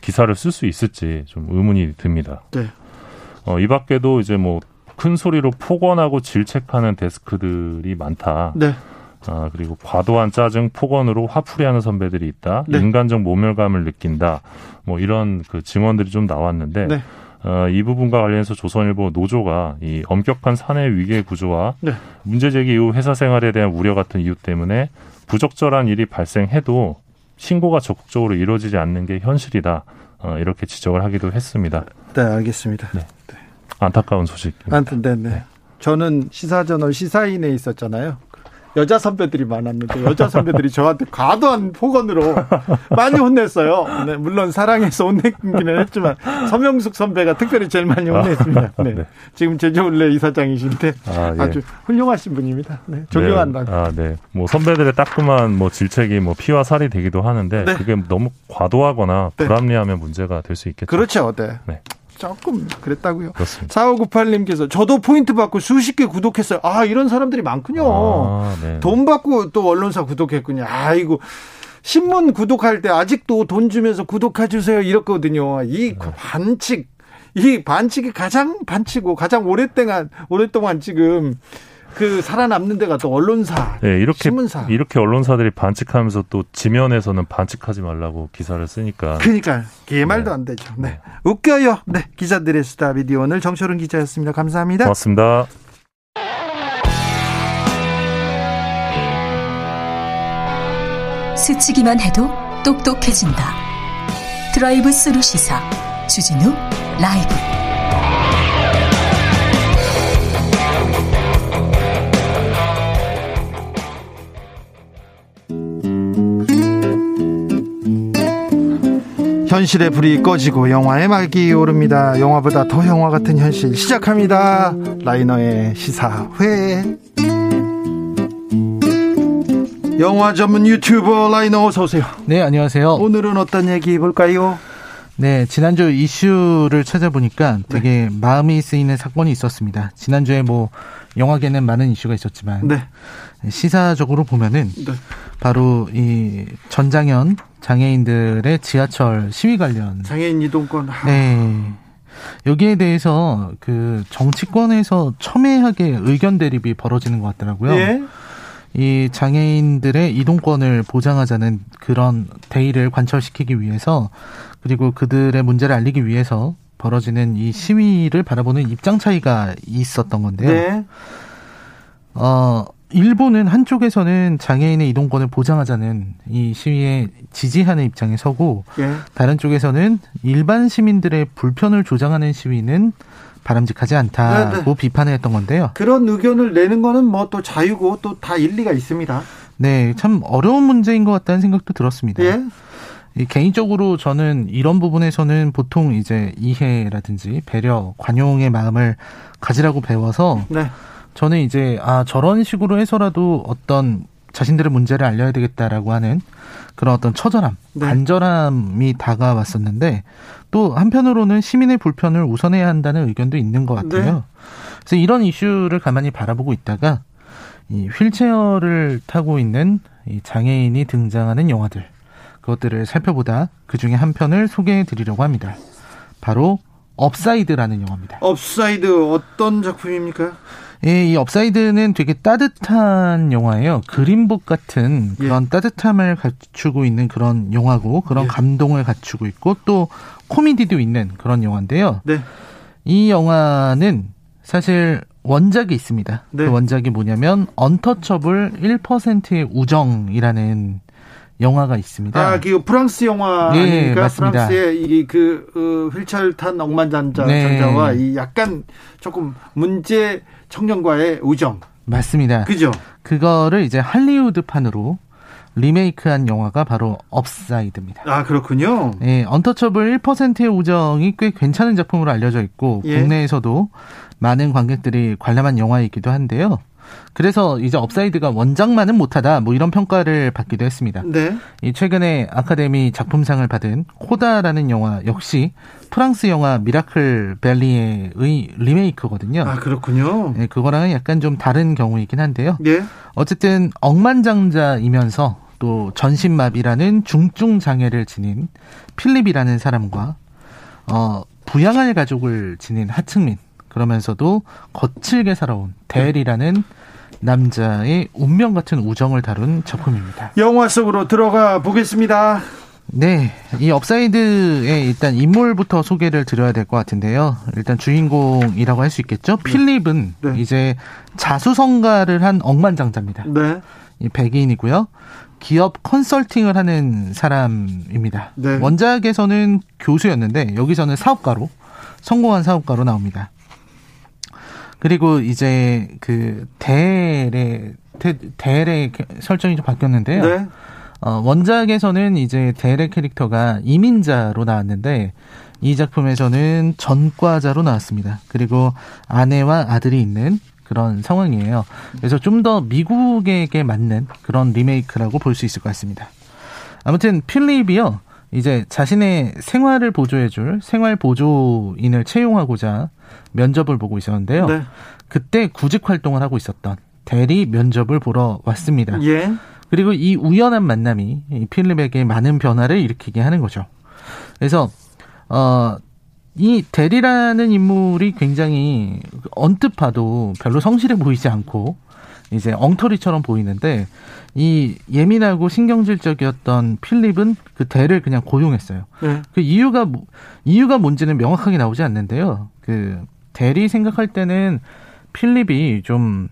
기사를 쓸 수 있을지 좀 의문이 듭니다. 네. 어, 이 밖에도 이제 뭐 큰 소리로 폭언하고 질책하는 데스크들이 많다. 네. 아, 그리고 과도한 짜증, 폭언으로 화풀이하는 선배들이 있다. 네. 인간적 모멸감을 느낀다. 뭐 이런 그 증언들이 좀 나왔는데 네. 어, 이 부분과 관련해서 조선일보 노조가 이 엄격한 사내 위계 구조와 네. 문제 제기 이후 회사 생활에 대한 우려 같은 이유 때문에 부적절한 일이 발생해도 신고가 적극적으로 이루어지지 않는 게 현실이다. 어, 이렇게 지적을 하기도 했습니다. 네, 알겠습니다. 네. 네. 안타까운 소식. 아, 네, 네, 네. 저는 시사저널 시사인에 있었잖아요. 여자 선배들이 많았는데 여자 선배들이 저한테 과도한 폭언으로 많이 혼냈어요. 네, 물론 사랑해서 혼냈기는 했지만 서명숙 선배가 특별히 제일 많이 혼냈습니다. 네. 네. 지금 제주올레 이사장이신데 아, 예. 주 훌륭하신 분입니다. 네, 존경한다. 네. 아, 네. 뭐 선배들의 따끔한 뭐 질책이 뭐 피와 살이 되기도 하는데 네. 그게 너무 과도하거나 네. 불합리하면 문제가 될 수 있겠죠. 그렇죠. 네. 네. 조금 그랬다고요. 그렇습니다. 4598님께서 저도 포인트 받고 수십 개 구독했어요. 아, 이런 사람들이 많군요. 아, 네. 돈 받고 또 언론사 구독했군요. 아이고. 신문 구독할 때 아직도 돈 주면서 구독해 주세요 이렇거든요. 이 네. 반칙 이 반칙이 가장 반칙고 가장 오랫동안 오랫동안 지금 그 살아남는 데가 또 언론사, 네, 이렇게 신문사. 이렇게 언론사들이 반칙하면서 또 지면에서는 반칙하지 말라고 기사를 쓰니까. 그러니까 이게 말도 네. 안 되죠. 네. 네. 웃겨요. 네, 기자들의 수다 미디어 오늘 정철운 기자였습니다. 감사합니다. 고맙습니다. 스치기만 해도 똑똑해진다. 드라이브 스루 시사 주진우 라이브. 현실의 불이 꺼지고 영화의 막이 오릅니다. 영화보다 더 영화 같은 현실 시작합니다. 라이너의 시사회. 영화 전문 유튜버 라이너 어서 오세요. 네, 안녕하세요. 오늘은 어떤 얘기 볼까요? 네, 지난주 이슈를 찾아보니까 되게 네. 마음이 쓰이는 사건이 있었습니다. 지난주에 뭐 영화계는 많은 이슈가 있었지만 네. 시사적으로 보면은 네. 바로 이 전장현 장애인들의 지하철 시위 관련 장애인 이동권 네. 여기에 대해서 그 정치권에서 첨예하게 의견 대립이 벌어지는 것 같더라고요. 예? 이 장애인들의 이동권을 보장하자는 그런 대의를 관철시키기 위해서 그리고 그들의 문제를 알리기 위해서 벌어지는 이 시위를 바라보는 입장 차이가 있었던 건데요. 네. 어, 일본은 한쪽에서는 장애인의 이동권을 보장하자는 이 시위에 지지하는 입장에 서고 예. 다른 쪽에서는 일반 시민들의 불편을 조장하는 시위는 바람직하지 않다고 네, 네. 비판을 했던 건데요. 그런 의견을 내는 거는 뭐 또 자유고 또 다 일리가 있습니다. 네, 참 어려운 문제인 것 같다는 생각도 들었습니다. 예. 개인적으로 저는 이런 부분에서는 보통 이제 이해라든지 배려, 관용의 마음을 가지라고 배워서 네. 저는 이제 아 저런 식으로 해서라도 어떤 자신들의 문제를 알려야 되겠다라고 하는 그런 어떤 처절함, 네. 간절함이 다가왔었는데 또 한편으로는 시민의 불편을 우선해야 한다는 의견도 있는 것 같아요. 네. 그래서 이런 이슈를 가만히 바라보고 있다가 이 휠체어를 타고 있는 이 장애인이 등장하는 영화들 그것들을 살펴보다 그 중에 한 편을 소개해 드리려고 합니다. 바로 업사이드라는 영화입니다. 업사이드 어떤 작품입니까? 예, 이 업사이드는 되게 따뜻한 영화예요. 그린북 같은 예. 그런 예. 따뜻함을 갖추고 있는 그런 영화고 그런 예. 감동을 갖추고 있고 또 코미디도 있는 그런 영화인데요. 네. 이 영화는 사실 원작이 있습니다. 네. 그 원작이 뭐냐면 언터처블 1%의 우정이라는 영화가 있습니다. 아, 그 프랑스 영화 네, 아닙니까? 맞습니다. 프랑스의 이그 어, 휠체어 탄 억만장자 네. 장자와 이 약간 조금 문제 청년과의 우정. 맞습니다. 그죠? 그거를 이제 할리우드판으로 리메이크한 영화가 바로 업사이드입니다. 아 그렇군요. 예, 언터처블 1%의 우정이 꽤 괜찮은 작품으로 알려져 있고 예. 국내에서도 많은 관객들이 관람한 영화이기도 한데요. 그래서 이제 업사이드가 원작만은 못하다 뭐 이런 평가를 받기도 했습니다. 네. 이 최근에 아카데미 작품상을 받은 코다라는 영화 역시 프랑스 영화 미라클 벨리에의 리메이크거든요. 아 그렇군요. 네, 그거랑은 약간 좀 다른 경우이긴 한데요. 네. 어쨌든 억만장자이면서 또 전신마비라는 중증 장애를 지닌 필립이라는 사람과 어 부양할 가족을 지닌 하층민 그러면서도 거칠게 살아온 델이라는 남자의 운명 같은 우정을 다룬 작품입니다. 영화 속으로 들어가 보겠습니다. 네, 이 업사이드의 일단 인물부터 소개를 드려야 될 것 같은데요. 일단 주인공이라고 할 수 있겠죠. 네. 필립은 네. 이제 자수성가를 한 억만장자입니다. 네. 이 백인이고요. 기업 컨설팅을 하는 사람입니다. 네. 원작에서는 교수였는데 여기서는 사업가로 성공한 사업가로 나옵니다. 그리고 이제 그 대의 대의 설정이 좀 바뀌었는데요. 네. 어, 원작에서는 이제 대의 캐릭터가 이민자로 나왔는데 이 작품에서는 전과자로 나왔습니다. 그리고 아내와 아들이 있는 그런 상황이에요. 그래서 좀 더 미국에게 맞는 그런 리메이크라고 볼 수 있을 것 같습니다. 아무튼 필립이요. 이제 자신의 생활을 보조해줄 생활 보조인을 채용하고자 면접을 보고 있었는데요. 네. 그때 구직 활동을 하고 있었던 대리 면접을 보러 왔습니다. 예. 그리고 이 우연한 만남이 이 필립에게 많은 변화를 일으키게 하는 거죠. 그래서 어. 이 대리라는 인물이 굉장히 언뜻 봐도 별로 성실해 보이지 않고 이제 엉터리처럼 보이는데 이 예민하고 신경질적이었던 필립은 그 대를 그냥 고용했어요. 네. 그 이유가 뭐, 이유가 뭔지는 명확하게 나오지 않는데요. 그 대리 생각할 때는 필립이 좀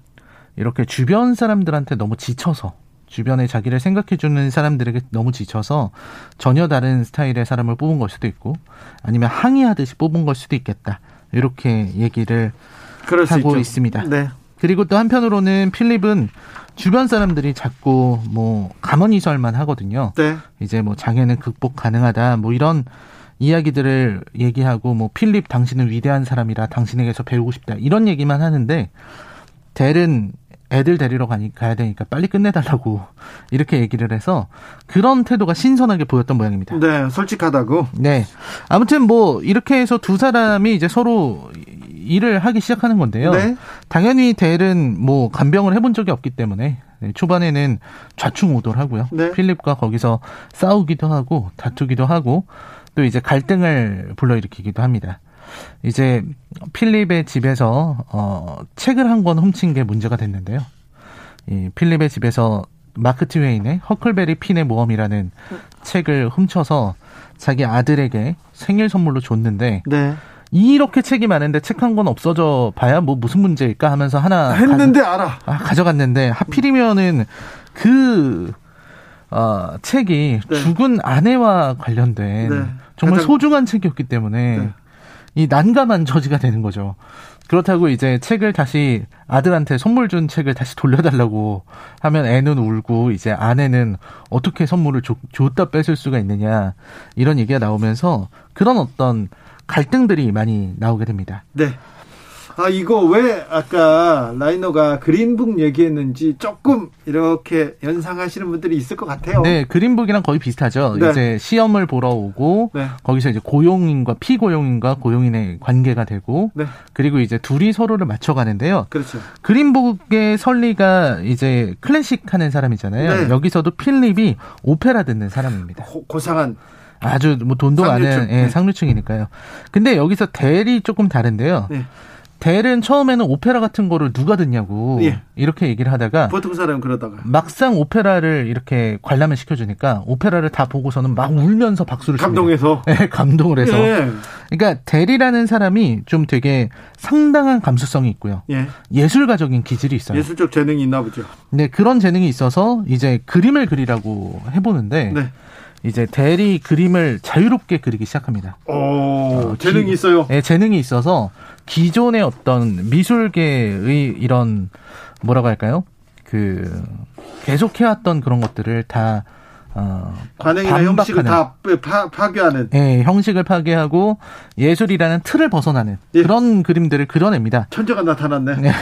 이렇게 주변 사람들한테 너무 지쳐서 주변에 자기를 생각해주는 사람들에게 너무 지쳐서 전혀 다른 스타일의 사람을 뽑은 걸 수도 있고 아니면 항의하듯이 뽑은 걸 수도 있겠다 이렇게 얘기를 하고 있습니다. 네. 그리고 또 한편으로는 필립은 주변 사람들이 자꾸 뭐 감언이설만 하거든요. 네. 이제 뭐 장애는 극복 가능하다 뭐 이런 이야기들을 얘기하고 뭐 필립 당신은 위대한 사람이라 당신에게서 배우고 싶다 이런 얘기만 하는데 델은 애들 데리러 가니, 가야 되니까 빨리 끝내달라고 이렇게 얘기를 해서 그런 태도가 신선하게 보였던 모양입니다. 네, 솔직하다고. 네. 아무튼 뭐 이렇게 해서 두 사람이 이제 서로 일을 하기 시작하는 건데요. 네. 당연히 델은 뭐 간병을 해본 적이 없기 때문에 네, 초반에는 좌충우돌 하고요. 네. 필립과 거기서 싸우기도 하고 다투기도 하고 또 이제 갈등을 불러일으키기도 합니다. 이제 필립의 집에서 어 책을 한 권 훔친 게 문제가 됐는데요. 이 필립의 집에서 마크 트웨인의 허클베리 핀의 모험이라는 책을 훔쳐서 자기 아들에게 생일 선물로 줬는데 네. 이렇게 책이 많은데 책 한 권 없어져 봐야 뭐 무슨 문제일까 하면서 하나 했는데 가, 알아. 아, 가져갔는데 하필이면은 그 어, 책이 네. 죽은 아내와 관련된 네. 정말 가장... 소중한 책이었기 때문에 네. 이 난감한 저지가 되는 거죠. 그렇다고 이제 책을 다시 아들한테 선물 준 책을 다시 돌려달라고 하면 애는 울고 이제 아내는 어떻게 선물을 줬, 줬다 뺏을 수가 있느냐 이런 얘기가 나오면서 그런 어떤 갈등들이 많이 나오게 됩니다. 네. 아, 이거 왜 아까 라이너가 그린북 얘기했는지 조금 이렇게 연상하시는 분들이 있을 것 같아요. 네, 그린북이랑 거의 비슷하죠. 네. 이제 시험을 보러 오고 네. 거기서 이제 고용인과 피고용인과 고용인의 관계가 되고 네. 그리고 이제 둘이 서로를 맞춰 가는데요. 그렇죠. 그린북의 설리가 이제 클래식 하는 사람이잖아요. 네. 여기서도 필립이 오페라 듣는 사람입니다. 고, 고상한 아주 뭐 돈도 상류층. 많은 예, 네. 상류층이니까요. 근데 여기서 델이 조금 다른데요. 네. 델은 처음에는 오페라 같은 거를 누가 듣냐고 예. 이렇게 얘기를 하다가 보통 사람은 그러다가 막상 오페라를 이렇게 관람을 시켜주니까 오페라를 다 보고서는 막 울면서 박수를 감동해서 네, 감동을 해서 예. 그러니까 델이라는 사람이 좀 되게 상당한 감수성이 있고요 예. 예술가적인 기질이 있어요 예술적 재능이 있나 보죠 네 그런 재능이 있어서 이제 그림을 그리라고 해보는데 네. 이제 대리 그림을 자유롭게 그리기 시작합니다. 오, 어, 재능이 기, 있어요. 네, 재능이 있어서 기존의 어떤 미술계의 이런 뭐라고 할까요? 그 계속 해왔던 그런 것들을 다 어, 관행이나 형식을 다 파, 파괴하는. 네, 형식을 파괴하고 예술이라는 틀을 벗어나는 예. 그런 그림들을 그려냅니다. 천재가 나타났네. 네.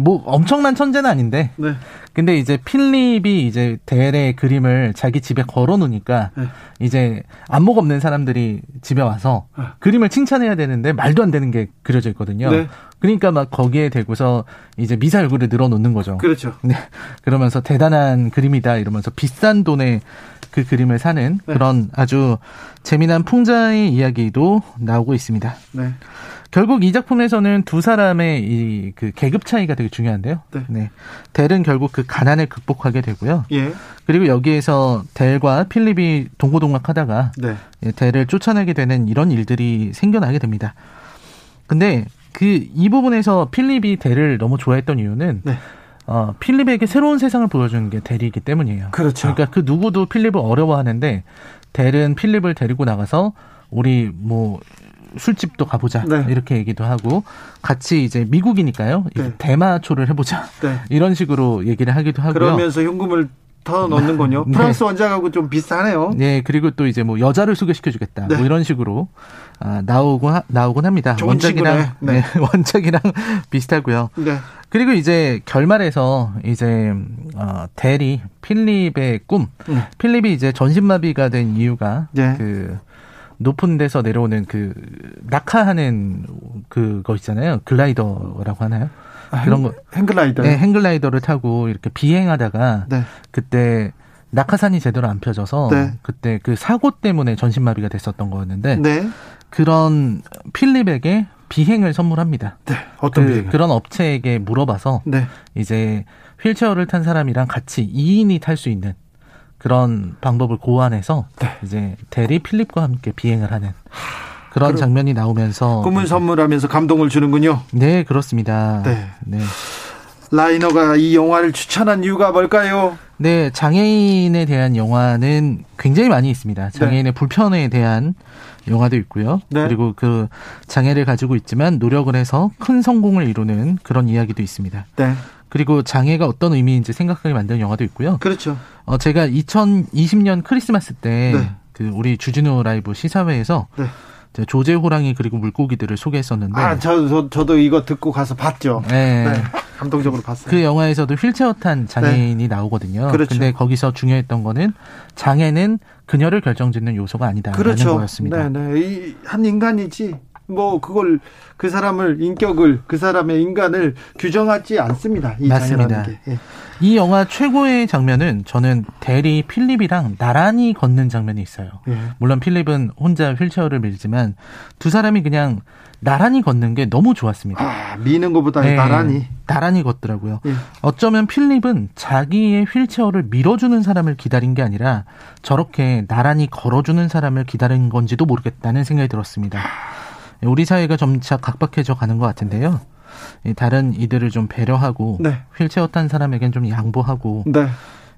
뭐 엄청난 천재는 아닌데. 네. 근데 이제 필립이 이제 대의 그림을 자기 집에 걸어 놓으니까 네. 이제 안목 없는 사람들이 집에 와서 아. 그림을 칭찬해야 되는데 말도 안 되는 게 그려져 있거든요. 네. 그러니까 막 거기에 대고서 이제 미사 얼굴을 늘어 놓는 거죠. 그렇죠. 네. 그러면서 대단한 그림이다 이러면서 비싼 돈에 그 그림을 사는 네. 그런 아주 재미난 풍자의 이야기도 나오고 있습니다. 네. 결국 이 작품에서는 두 사람의 이 그 계급 차이가 되게 중요한데요. 네. 네. 델은 결국 그 가난을 극복하게 되고요. 예. 그리고 여기에서 델과 필립이 동고동락하다가 네. 예, 델을 쫓아내게 되는 이런 일들이 생겨나게 됩니다. 근데 그 이 부분에서 필립이 델을 너무 좋아했던 이유는 네. 어, 필립에게 새로운 세상을 보여주는 게 델이기 때문이에요. 그렇죠. 그러니까 그 누구도 필립을 어려워하는데 델은 필립을 데리고 나가서 우리 뭐 술집도 가보자 네. 이렇게 얘기도 하고 같이 이제 미국이니까요 네. 대마초를 해보자 네. 이런 식으로 얘기를 하기도 하고요. 그러면서 현금을 더 넣는군요. 네. 프랑스 원작하고 좀 비슷하네요. 네, 그리고 또 이제 뭐 여자를 소개시켜주겠다. 뭐 네. 이런 식으로 아, 나오곤 나오곤 합니다. 원작이랑 네. 네. 원작이랑 비슷하고요. 네. 그리고 이제 결말에서 이제 어, 대리 필립의 꿈, 음. 필립이 이제 전신마비가 된 이유가 네. 그 높은 데서 내려오는 그 낙하하는 그거 있잖아요. 글라이더라고 하나요? 아, 그런 거 행글라이더. 네, 행글라이더를 타고 이렇게 비행하다가 네. 그때 낙하산이 제대로 안 펴져서 네. 그때 그 사고 때문에 전신마비가 됐었던 거였는데 네. 그런 필립에게 비행을 선물합니다. 네. 어떤 그, 비행? 그런 업체에게 물어봐서 네. 이제 휠체어를 탄 사람이랑 같이 2인이 탈 수 있는 그런 방법을 고안해서 네. 이제 대리 필립과 함께 비행을 하는 그런 장면이 나오면서 꿈을 선물하면서 감동을 주는군요. 네, 그렇습니다. 네. 네. 라이너가 이 영화를 추천한 이유가 뭘까요? 네, 장애인에 대한 영화는 굉장히 많이 있습니다. 장애인의 네. 불편에 대한 영화도 있고요. 네. 그리고 그 장애를 가지고 있지만 노력을 해서 큰 성공을 이루는 그런 이야기도 있습니다. 네. 그리고 장애가 어떤 의미인지 생각하게 만드는 영화도 있고요. 그렇죠. 어, 제가 2020년 크리스마스 때그 네. 우리 주진우 라이브 시사회에서 네. 조제 호랑이 그리고 물고기들을 소개했었는데 아, 저, 저 저도 이거 듣고 가서 봤죠. 네. 네. 감동적으로 봤어요. 그 영화에서도 휠체어 탄 장애인이 네. 나오거든요. 그렇죠. 근데 거기서 중요했던 거는 장애는 그녀를 결정짓는 요소가 아니다라는 그렇죠. 거였습니다. 네, 네. 한 인간이지 뭐 그걸 그 사람을 인격을 그 사람의 인간을 규정하지 않습니다. 이 맞습니다. 예. 이 영화 최고의 장면은 저는 대리 필립이랑 나란히 걷는 장면이 있어요. 예. 물론 필립은 혼자 휠체어를 밀지만 두 사람이 그냥 나란히 걷는 게 너무 좋았습니다. 아, 미는 것보다 네, 나란히 나란히 걷더라고요. 예. 어쩌면 필립은 자기의 휠체어를 밀어주는 사람을 기다린 게 아니라 저렇게 나란히 걸어주는 사람을 기다린 건지도 모르겠다는 생각이 들었습니다. 우리 사회가 점차 각박해져 가는 것 같은데요. 다른 이들을 좀 배려하고 네. 휠체어 탄 사람에겐 좀 양보하고 네.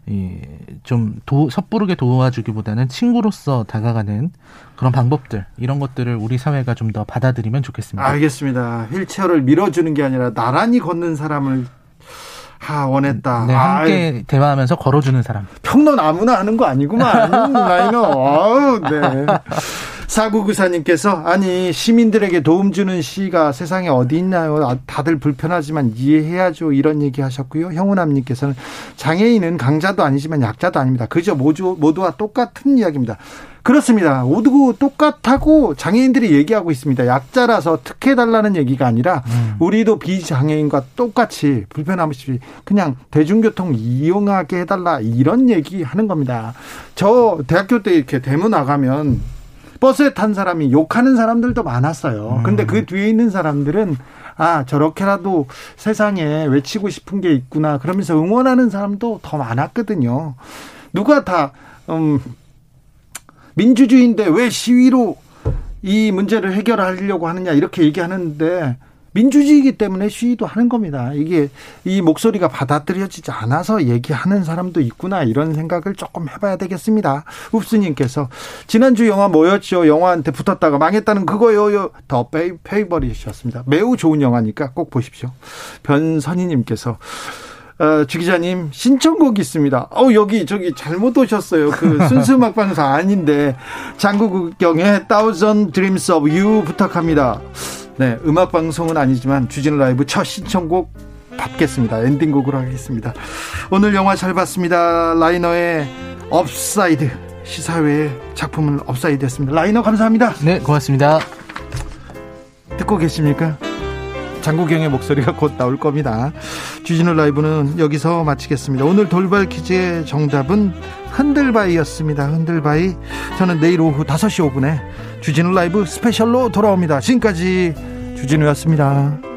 이좀 섣부르게 도와주기보다는 친구로서 다가가는 그런 방법들 이런 것들을 우리 사회가 좀 더 받아들이면 좋겠습니다. 알겠습니다. 휠체어를 밀어주는 게 아니라 나란히 걷는 사람을 하 원했다. 네, 함께 아유. 대화하면서 걸어주는 사람. 평론 아무나 하는 거 아니구만. 라이너. 아우, 네. 사구구사님께서 아니 시민들에게 도움 주는 시가 세상에 어디 있나요? 아, 다들 불편하지만 이해해야죠. 이런 얘기 하셨고요. 형우남님께서는 장애인은 강자도 아니지만 약자도 아닙니다. 그저 모두 모두와 똑같은 이야기입니다. 그렇습니다. 모두 똑같다고 장애인들이 얘기하고 있습니다. 약자라서 특혜달라는 얘기가 아니라 음. 우리도 비장애인과 똑같이 불편함 없이 그냥 대중교통 이용하게 해달라 이런 얘기 하는 겁니다. 저 대학교 때 이렇게 대문 나가면 버스에 탄 사람이 욕하는 사람들도 많았어요. 근데 음. 그 뒤에 있는 사람들은 아, 저렇게라도 세상에 외치고 싶은 게 있구나. 그러면서 응원하는 사람도 더 많았거든요. 누가 다, 음, 민주주의인데 왜 시위로 이 문제를 해결하려고 하느냐 이렇게 얘기하는데 민주주의이기 때문에 시위도 하는 겁니다. 이게 이 목소리가 받아들여지지 않아서 얘기하는 사람도 있구나 이런 생각을 조금 해봐야 되겠습니다. 읍스님께서 지난주 영화 뭐였죠? 영화한테 붙었다가 망했다는 그거요. 더 페이버리셨습니다. 매우 좋은 영화니까 꼭 보십시오. 변선희님께서 어, 주 기자님 신청곡 있습니다. 어 여기 저기 잘못 오셨어요. 그 순수 음악 방송 아닌데 장국경의 Thousand Dreams of You 부탁합니다. 네, 음악 방송은 아니지만 주진 라이브 첫 신청곡 받겠습니다. 엔딩곡으로 하겠습니다. 오늘 영화 잘 봤습니다. 라이너의 Upside 시사회의 작품은 Upside 였습니다. 라이너 감사합니다. 네, 고맙습니다. 듣고 계십니까? 장국영의 목소리가 곧 나올 겁니다. 주진우 라이브는 여기서 마치겠습니다. 오늘 돌발 퀴즈의 정답은 흔들바이였습니다. 흔들바이. 저는 내일 오후 5시 5분에 주진우 라이브 스페셜로 돌아옵니다. 지금까지 주진우였습니다.